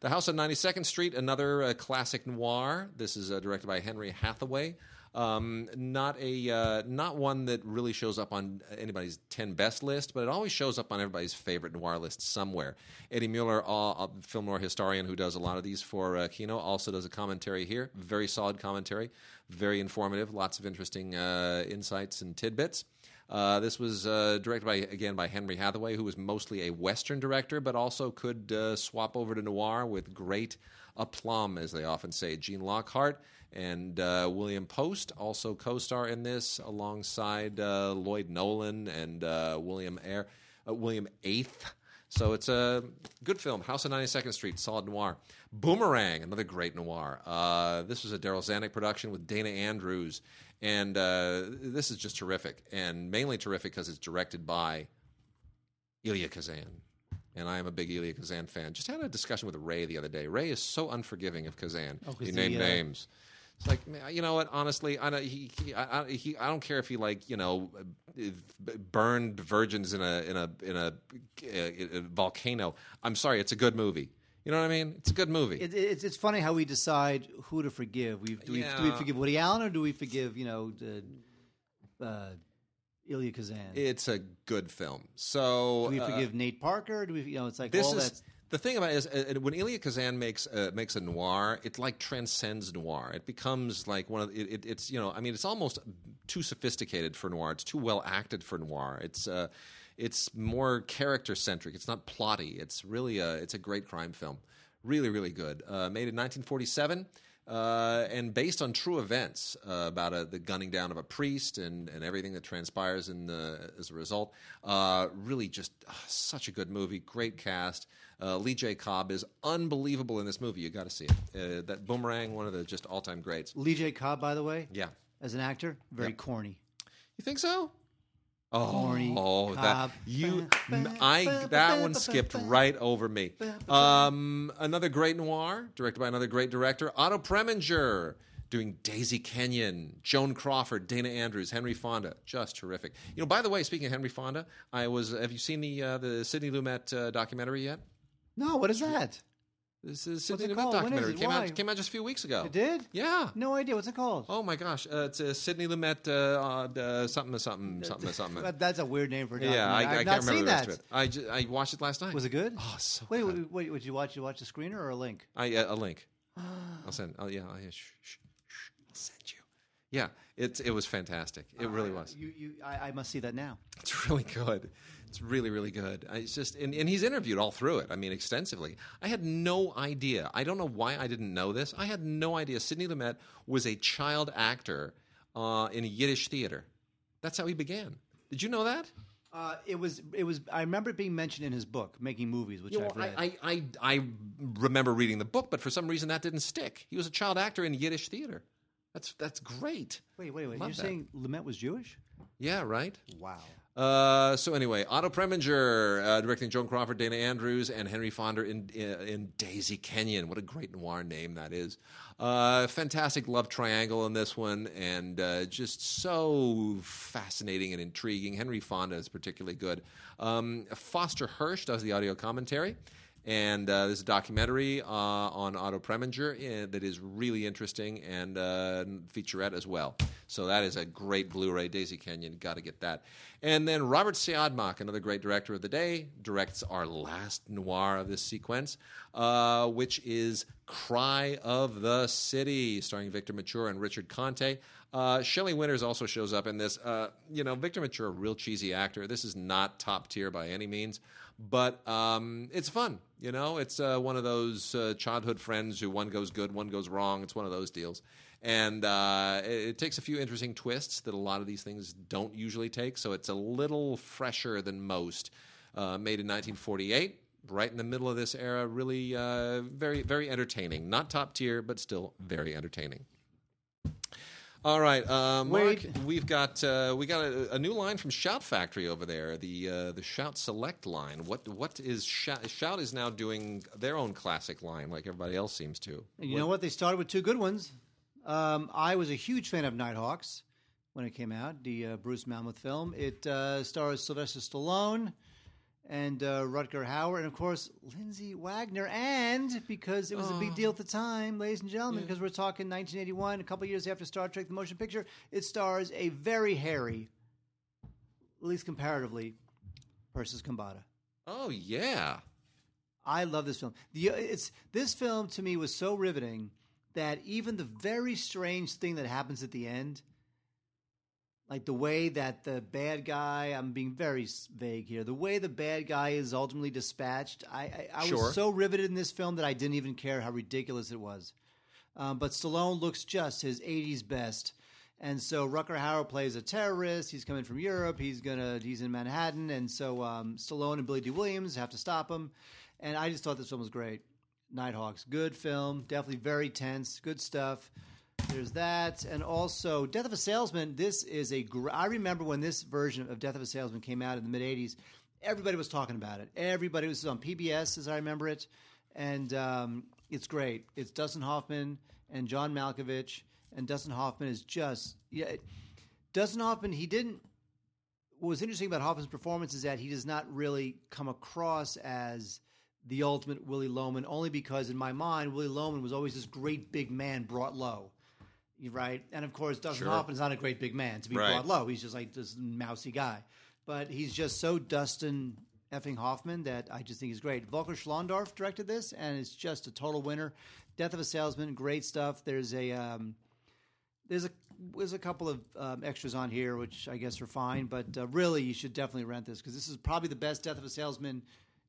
The House on 92nd Street, another uh, classic noir. This is uh, directed by Henry Hathaway. Um, not a uh, not one that really shows up on anybody's ten best list, but it always shows up on everybody's favorite noir list somewhere. Eddie Muller, uh, a film noir historian who does a lot of these for uh, Kino, also does a commentary here. Very solid commentary, very informative, lots of interesting uh, insights and tidbits. Uh, this was uh, directed by again by Henry Hathaway, who was mostly a Western director, but also could uh, swap over to noir with great aplomb, as they often say. Gene Lockhart and uh, William Post also co-star in this, alongside uh, Lloyd Nolan and uh, William Air, William Eythe. So it's a good film. House on 92nd Street, solid noir. Boomerang, another great noir. Uh, this was a Darryl Zanuck production with Dana Andrews, and uh, this is just terrific, and mainly terrific because it's directed by Elia Kazan. And I am a big Elia Kazan fan. Just had a discussion with Ray the other day. Ray is so unforgiving of Kazan. Oh, he, named uh, names. It's like, man, you know what? Honestly, I don't, he, he, I, he, I don't care if he like, you know, burned virgins in a in a in a, a, a volcano. I'm sorry, it's a good movie. You know what I mean? It's a good movie. It, it's it's funny how we decide who to forgive. We do, we do we forgive Woody Allen or do we forgive you know the, uh, Elia Kazan? it's a good film. So do we uh, forgive Nate Parker? Do we you know it's like this all is that the thing about it is uh, when Elia Kazan makes uh, makes a noir, it like transcends noir. It becomes like one of it, it, it's you know I mean it's almost too sophisticated for noir. It's too well acted for noir. It's uh, it's more character centric. It's not plotty. It's really a it's a great crime film. Really really good. Uh, made in 1947. Uh, and based on true events uh, about uh the gunning down of a priest and, and everything that transpires in the, as a result. Uh, really, just uh, such a good movie. Great cast. Uh, Lee J. Cobb is unbelievable in this movie. You got to see it. Uh, that Boomerang, one of the just all time greats. Lee J. Cobb, by the way, Yeah, as an actor, very Yep. corny. you think so? Oh, Corny oh, that you, I that one skipped right over me. Um, another great noir, directed by another great director, Otto Preminger, doing Daisy Kenyon, Joan Crawford, Dana Andrews, Henry Fonda, just terrific. You know, by the way, speaking of Henry Fonda, I was. Have you seen the uh, the Sidney Lumet uh, documentary yet? No, what is that? This is What's Sidney Lumet called? When is documentary. it? Came Why? out came out just a few weeks ago. It did? Yeah. No idea. What's it called? Oh my gosh, uh, it's uh, Sidney Lumet, uh, uh, something, something, something, something. That- That's a weird name for a Yeah, I, documentary. I I've can't not remember seen the rest that. of it. I, ju- I watched it last night. Was it good? Oh, so wait, good. wait, wait, would you watch? You watch a screener or a link? I uh, a link. I'll send. Oh yeah, oh, yeah. Shh, shh, shh, I'll send you. Yeah, it it was fantastic. It really was. You, you, I, I must see that now. It's really good. It's really really good. I, it's just and, and he's interviewed all through it. I mean, extensively. I had no idea. I don't know why I didn't know this. I had no idea. Sidney Lumet was a child actor uh, in a Yiddish theater. That's how he began. Did you know that? Uh, it was. It was. I remember it being mentioned in his book, Making Movies, which You know, I've read. I, I, I, I remember reading the book, but for some reason that didn't stick. He was a child actor in Yiddish theater. That's that's great. wait, wait, wait. Love You're that. saying Lumet was Jewish? Yeah, right. Wow. Uh, so anyway, Otto Preminger uh, directing Joan Crawford, Dana Andrews, and Henry Fonda in, in in Daisy Kenyon. What a great noir name that is! Uh, fantastic love triangle in this one, and uh, just so fascinating and intriguing. Henry Fonda is particularly good. Um, Foster Hirsch does the audio commentary. And uh, there's a documentary uh, on Otto Preminger uh, that is really interesting and uh, featurette as well. So that is a great Blu-ray. Daisy Kenyon, got to get that. And then Robert Siodmak, another great director of the day, directs our last noir of this sequence, uh, which is Cry of the City, starring Victor Mature and Richard Conte. Uh, Shelley Winters also shows up in this. Uh, you know, Victor Mature, a real cheesy actor. This is not top tier by any means, but um, it's fun. You know, it's uh, one of those uh, childhood friends who one goes good, one goes wrong. It's one of those deals. And uh, it, it takes a few interesting twists that a lot of these things don't usually take. So it's a little fresher than most. Uh, made in 1948, right in the middle of this era. Really very, very entertaining. Not top tier, but still very entertaining. All right, uh, Mark. We've got uh, we got a, a new line from Shout Factory over there. The uh, the Shout Select line. What what is Shout? Shout is now doing their own classic line, like everybody else seems to. And you know what? They started with two good ones. Um, I was a huge fan of Nighthawks when it came out, the uh, Bruce Malmuth film. It uh, stars Sylvester Stallone and uh, Rutger Hauer, and of course Lindsay Wagner. And because it was a big deal at the time, ladies and gentlemen, because we're talking 1981, a couple years after Star Trek: The Motion Picture, it stars a very hairy, at least comparatively, Persis Khambatta. Oh yeah. I love this film. The it's this film to me was so riveting that even the very strange thing that happens at the end, like the way that the bad guy, I'm being very vague here, the way the bad guy is ultimately dispatched, I I, I Sure. was so riveted in this film that I didn't even care how ridiculous it was. Um, but Stallone looks just his 80s best. And so Rutger Hauer plays a terrorist. He's coming from Europe. He's gonna he's in Manhattan, and so um, Stallone and Billy Dee Williams have to stop him. And I just thought this film was great. Nighthawks, good film, definitely very tense, good stuff. There's that, and also Death of a Salesman. This is a. Gr- I remember when this version of Death of a Salesman came out in the mid '80s. Everybody was talking about it. Everybody was on PBS, as I remember it, and um, it's great. It's Dustin Hoffman and John Malkovich, and Dustin Hoffman is just yeah. It, Dustin Hoffman, he didn't. What was interesting about Hoffman's performance is that he does not really come across as the ultimate Willy Loman, only because in my mind, Willy Loman was always this great big man brought low. Right? And of course, Dustin Sure. Hoffman's not a great big man to be Right. brought low. He's just like this mousy guy. But he's just so Dustin effing Hoffman that I just think he's great. Volker Schlöndorff directed this, and it's just a total winner. Death of a Salesman, great stuff. There's a. Um, there's a there's a couple of um, extras on here, which I guess are fine, but uh, really you should definitely rent this because this is probably the best Death of a Salesman,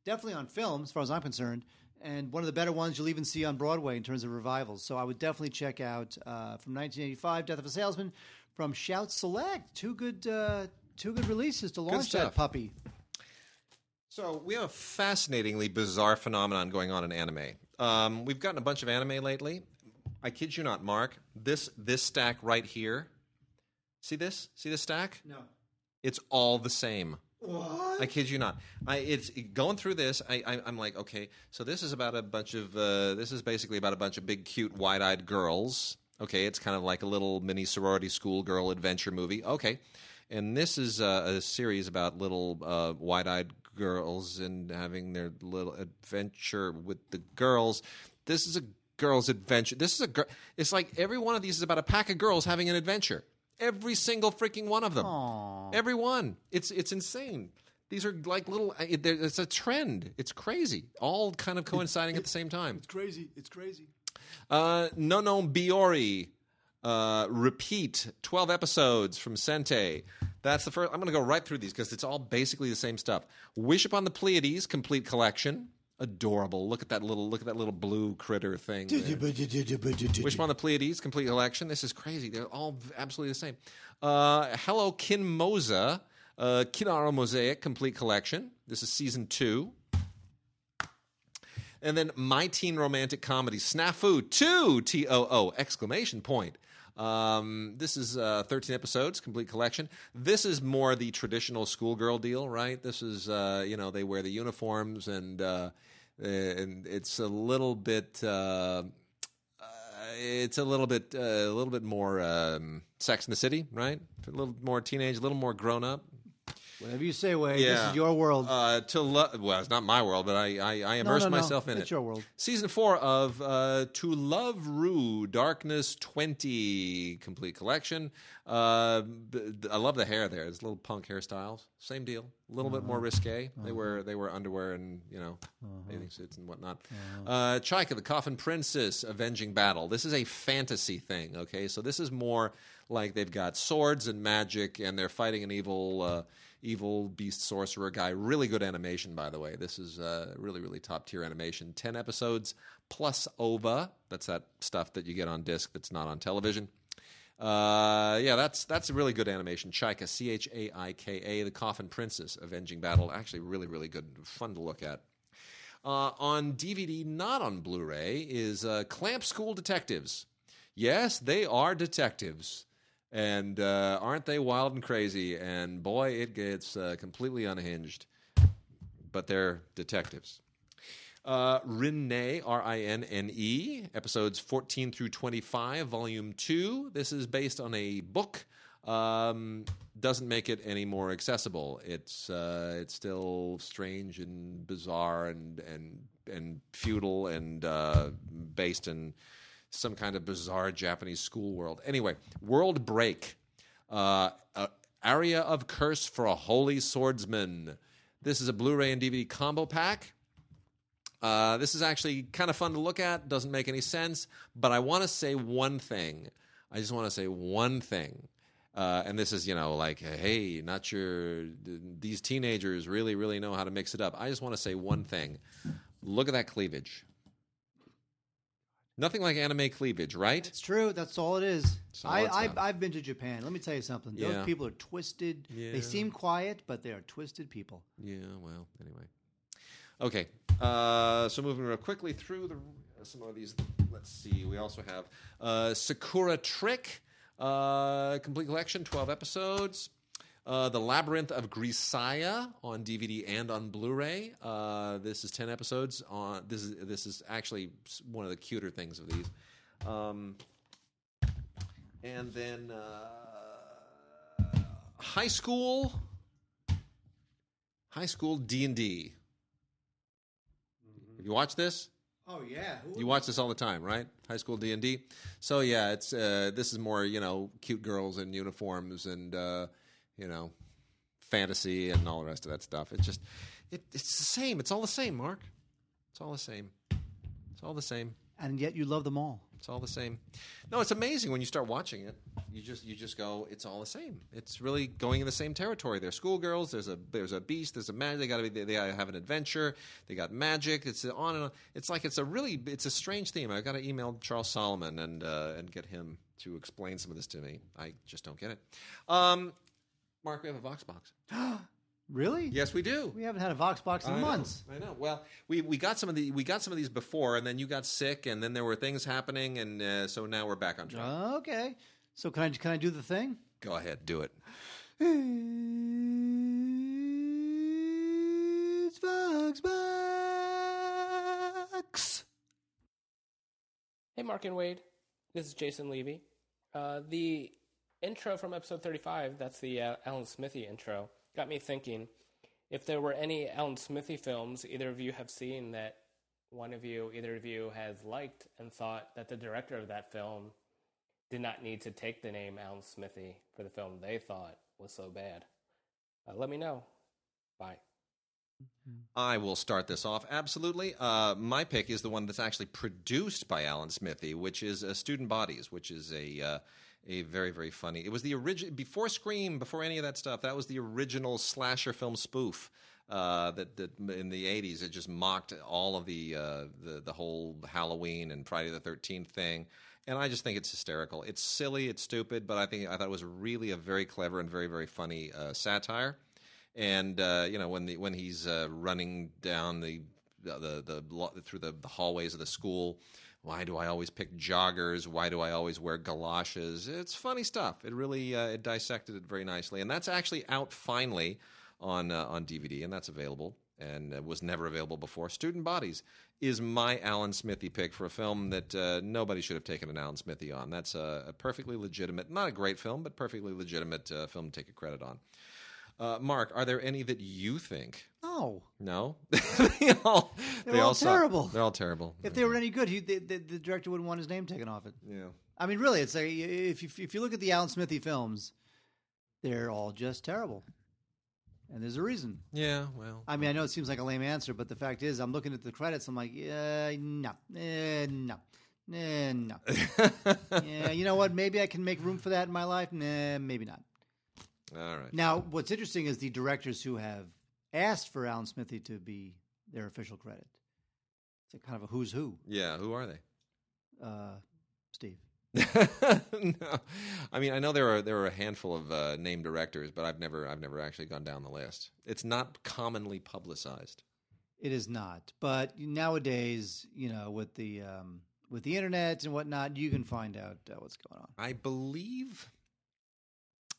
definitely on film as far as I'm concerned, and one of the better ones you'll even see on Broadway in terms of revivals. So I would definitely check out uh, from 1985, Death of a Salesman, from Shout Select. Two good uh, two good releases to launch that puppy. So we have a fascinatingly bizarre phenomenon going on in anime. Um, we've gotten a bunch of anime lately. I kid you not, Mark. This this stack right here. See this? See this stack? No. It's all the same. What? I kid you not. I it's going through this. I, I I'm like, okay, so this is about a bunch of. Uh, this is basically about a bunch of big, cute, wide-eyed girls. Okay, it's kind of like a little mini sorority schoolgirl adventure movie. Okay, and this is uh, a series about little uh, wide-eyed girls and having their little adventure with the girls. This is a girls' adventure. This is a girl. It's like every one of these is about a pack of girls having an adventure. Every single freaking one of them. Aw. Every one. It's it's insane. These are like little. It, it's a trend. It's crazy. All kind of coinciding at the same time. It's crazy. It's crazy. Uh, Non Non Biyori. Uh, repeat 12 episodes from Sentai. That's the first. I'm going to go right through these because it's all basically the same stuff. Wish Upon the Pleiades complete collection. Adorable. Look at that little look at that little blue critter thing. Wish Upon the Pleiades complete collection. This is crazy. They're all absolutely the same. Uh, Hello Kinmoza. Uh, Kiniro Mosaic complete collection. This is season two. And then My Teen Romantic Comedy Snafu 2 T O O exclamation point. Um, this is uh, 13 episodes, complete collection. This is more the traditional schoolgirl deal, right? This is, uh, you know, they wear the uniforms and uh, and it's a little bit. Uh, uh, it's a little bit, uh, a little bit more um, Sex in the City, right? A little more teenage, a little more grown up. Whatever you say, Wade. This is your world. Uh, to love, well, it's not my world, but I, I, I No, immerse no, no. myself in It's it. your world. Season four of uh, To Love Ru, Darkness 20, complete collection. Uh, I love the hair there. It's little punk hairstyles. Same deal. A little bit Uh-huh. more risque. They wear they wear underwear and you know bathing suits and whatnot. Uh-huh. Uh, Chaika, the Coffin Princess, Avenging Battle. This is a fantasy thing. Okay, so this is more like they've got swords and magic, and they're fighting an evil. Uh, Evil beast sorcerer guy. Really good animation, by the way. This is uh, really, really top tier animation. 10 episodes plus OVA. That's that stuff that you get on disc that's not on television. Uh, yeah, that's that's a really good animation. Chaika, C H A I K A, the Coffin Princess, Avenging Battle. Actually, really, really good. Fun to look at. Uh, on DVD, not on Blu ray, is uh, Clamp School Detectives. Yes, they are detectives. And uh, aren't they wild and crazy? And boy, it gets uh, completely unhinged. But they're detectives. Uh, Rinne, R I N N E, episodes 14 through 25, volume 2. This is based on a book um, doesn't make it any more accessible. It's uh, it's still strange and bizarre and and and feudal and uh, based in some kind of bizarre Japanese school world. Anyway, World Break, uh, uh, Aria of Curse for a Holy Swordsman. This is a Blu-ray and DVD combo pack. Uh, this is actually kind of fun to look at. Doesn't make any sense, but I want to say one thing. I just want to say one thing. Uh, and this is, you know, like, hey, not sure these teenagers really, really know how to mix it up. I just want to say one thing. Look at that cleavage. Nothing like anime cleavage, right? It's true. That's all it is. So I, I? I've been to Japan. Let me tell you something. Yeah. Those people are twisted. Yeah. They seem quiet, but they are twisted people. Yeah, well, anyway. Okay, uh, so moving real quickly through the some of these. Let's see. We also have uh, Sakura Trick, uh, complete collection, twelve episodes. Uh, the Labyrinth of Grisaia on DVD and on Blu-ray. Uh, this is ten episodes. On this is this is actually one of the cuter things of these. Um, and then uh, High School high school D and D. Have you watched this? Oh yeah. You watch this all the time, right? High school D and D. So yeah, it's uh, this is more you know cute girls in uniforms and uh, you know fantasy and all the rest of that stuff. It's just it, it's the same. It's all the same, Mark. It's all the same. It's all the same. and yet you love them all. It's all the same. No, it's amazing when you start watching it. You just you just go, it's all the same. It's really going in the same territory. They're schoolgirls. There's a there's a beast. There's a magic. They got to be. They, they gotta have an adventure. They got magic. It's on and on. It's like it's a really it's a strange theme. I've got to email Charles Solomon and uh, and get him to explain some of this to me. I just don't get it. Um, Mark, we have a Vox box. Really? Yes, we do. We haven't had a Vox box in I know, months. I know. Well, we, we got some of the we got some of these before, and then you got sick, and then there were things happening, and uh, so now we're back on track. Okay. So can I can I do the thing? Go ahead, do it. It's Vox box. Hey, Mark and Wade. This is Jason Levy. Uh, the intro from episode 35, that's the uh, Alan Smithee intro, got me thinking if there were any Alan Smithee films either of you have seen that one of you, either of you, has liked and thought that the director of that film did not need to take the name Alan Smithee for the film they thought was so bad. Uh, let me know. Bye. I will start this off. Absolutely. Uh, my pick is the one that's actually produced by Alan Smithee, which is uh, Student Bodies, which is a uh, a very very funny. It was the original before Scream, before any of that stuff. That was the original slasher film spoof. Uh, that, that in the '80s it just mocked all of the uh, the the whole Halloween and Friday the Thirteenth thing, and I just think it's hysterical. It's silly, it's stupid, but I think I thought it was really a very clever and very very funny uh, satire and uh, you know when the when he's uh, running down the the, the, the through the, the hallways of the school why do i always pick joggers? Why do i always wear galoshes? It's funny stuff. It really uh, it dissected it very nicely. And that's actually out finally on uh, on dvd and that's available and uh, was never available before. Student bodies is my alan smithee pick for a film that uh, nobody should have taken an alan smithee on. That's a, a perfectly legitimate not a great film but perfectly legitimate uh, film to take a credit on uh, Mark, are there any that you think? No. No, they all They're they all suck. terrible. They're all terrible. If they were any good, he, the, the, the director wouldn't want his name taken off it. yeah. I mean, really, it's like if you, if you look at the Alan Smithee films, they're all just terrible, and there's a reason. Yeah, well, I mean, I know it seems like a lame answer, but the fact is, I'm looking at the credits. I'm like, yeah, no, eh, no, eh, no. yeah, you know what? Maybe I can make room for that in my life. Nah, maybe not. All right. Now, what's interesting is the directors who have asked for Alan Smithee to be their official credit. It's a kind of a who's who. Yeah, who are they? Uh, Steve. no, I mean I know there are there are a handful of uh, named directors, but I've never I've never actually gone down the list. It's not commonly publicized. It is not, but nowadays, you know, with the um, with the internet and whatnot, you can find out uh, what's going on. I believe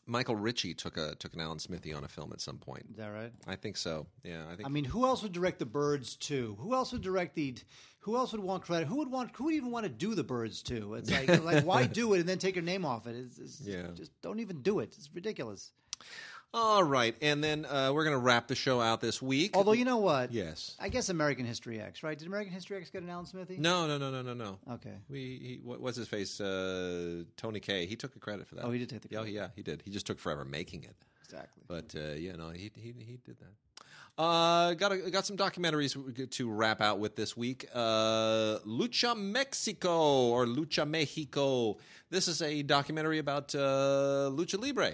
Michael Ritchie took a took an Alan Smithee on a film at some point. Is that right? I think so. Yeah, I think. I mean, who else would direct the Birds too? Who else would direct the? Who else would want credit? Who would want? Who would even want to do the Birds too? It's like, like why do it and then take your name off it? It's, it's Yeah. just don't even do it. It's ridiculous. All right, and then uh, we're going to wrap the show out this week. Although you know what? yes. I guess American History X, right? Did American History X get an Alan Smithee? No, no, no, no, no, no. Okay. We he, what, was his face? Uh, Tony Kaye. He took the credit for that. Oh, he did take the Yeah, credit. yeah, he did. He just took forever making it. Exactly. But uh, yeah, no, he he he did that. Uh, got a, got some documentaries to wrap out with this week. Uh, Lucha Mexico or Lucha Mexico. This is a documentary about uh, lucha libre,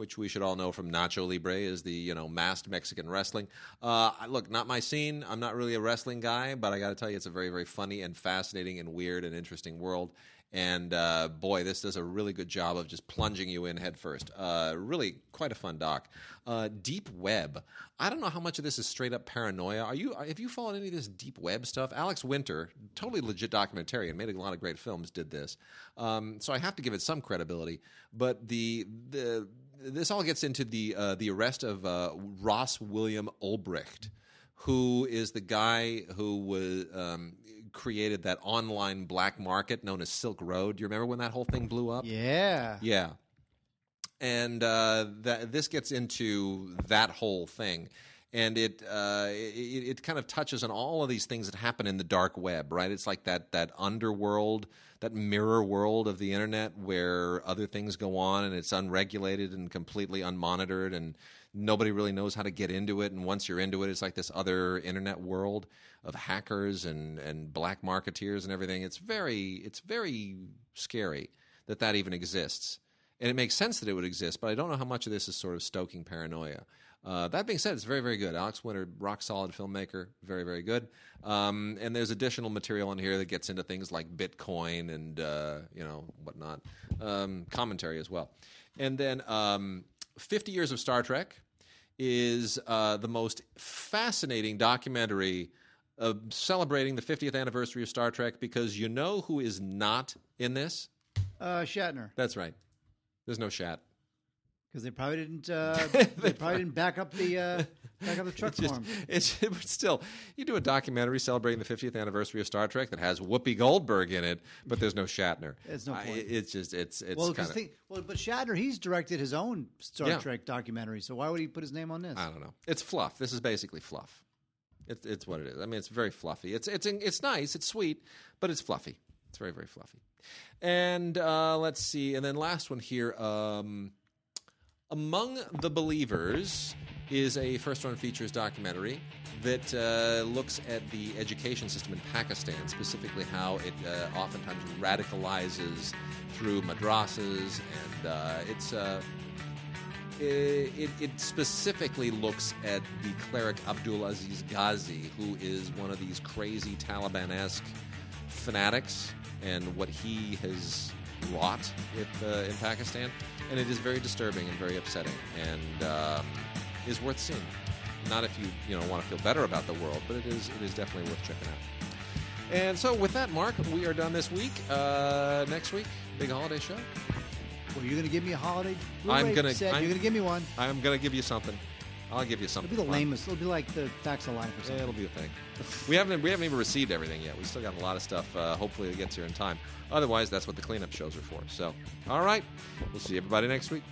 which we should all know from Nacho Libre is the you know masked Mexican wrestling. Uh, look, not my scene. I'm not really a wrestling guy, but I got to tell you, it's a very very funny and fascinating and weird and interesting world. And uh, boy, this does a really good job of just plunging you in headfirst. Uh, really, quite a fun doc. Uh, deep Web. I don't know how much of this is straight up paranoia. Are you? Have you followed any of this deep web stuff? Alex Winter, totally legit documentarian, made a lot of great films. Did this, um, so I have to give it some credibility. But the the this all gets into the uh, the arrest of uh, Ross William Ulbricht who is the guy who was um, created that online black market known as Silk Road. Do you remember when that whole thing blew up? Yeah. Yeah. And uh, that this gets into that whole thing. And it, uh, it it kind of touches on all of these things that happen in the dark web, right? It's like that that underworld, that mirror world of the internet where other things go on and it's unregulated and completely unmonitored and nobody really knows how to get into it. And once you're into it, it's like this other internet world of hackers and and black marketeers and everything. It's very it's very scary that that even exists and it makes sense that it would exist, but I don't know how much of this is sort of stoking paranoia. Uh, that being said, it's very, very good. Alex Winter, rock solid filmmaker, very, very good. Um, and there's additional material in here that gets into things like Bitcoin and uh, you know whatnot, um, commentary as well. And then um, 50 Years of Star Trek is uh, the most fascinating documentary uh, celebrating the 50th anniversary of Star Trek because you know who is not in this? Uh, Shatner, That's right. There's no Shat. Because they probably didn't. Uh, they probably didn't back up the uh, back up the truck It's just, for him. it's but still, you do a documentary celebrating the 50th anniversary of Star Trek that has Whoopi Goldberg in it, but there's no Shatner. There's no I- point. it's just it's it's Well, kinda, think, well, but Shatner, he's directed his own Star Yeah. Trek documentary, so why would he put his name on this? I don't know. It's fluff. This is basically fluff. It's it's what it is. I mean, it's very fluffy. It's it's it's nice. It's sweet, but it's fluffy. It's very very fluffy. And uh, let's see. And then last one here. Um, Among the Believers is a first run features documentary that uh, looks at the education system in Pakistan, specifically how it uh, oftentimes radicalizes through madrasas, and uh, it's. Uh, it, it, specifically looks at the cleric Abdul Aziz Ghazi, who is one of these crazy Taliban esque fanatics, and what he has wrought with, uh, in Pakistan. And it is very disturbing and very upsetting, and um, is worth seeing. Not if you you know want to feel better about the world, but it is it is definitely worth checking out. And so, with that, Mark, we are done this week. Uh, next week, big holiday show. Well, you're going to give me a holiday? I'm gonna- set. I'm- You're going to give me one. I'm gonna give you something. I'll give you something. It'll be the fun. lamest. It'll be like the facts of life or something. It'll be a thing. we haven't we haven't even received everything yet. We still got a lot of stuff. Uh, hopefully, it gets here in time. Otherwise, that's what the cleanup shows are for. So, all right, we'll see everybody next week.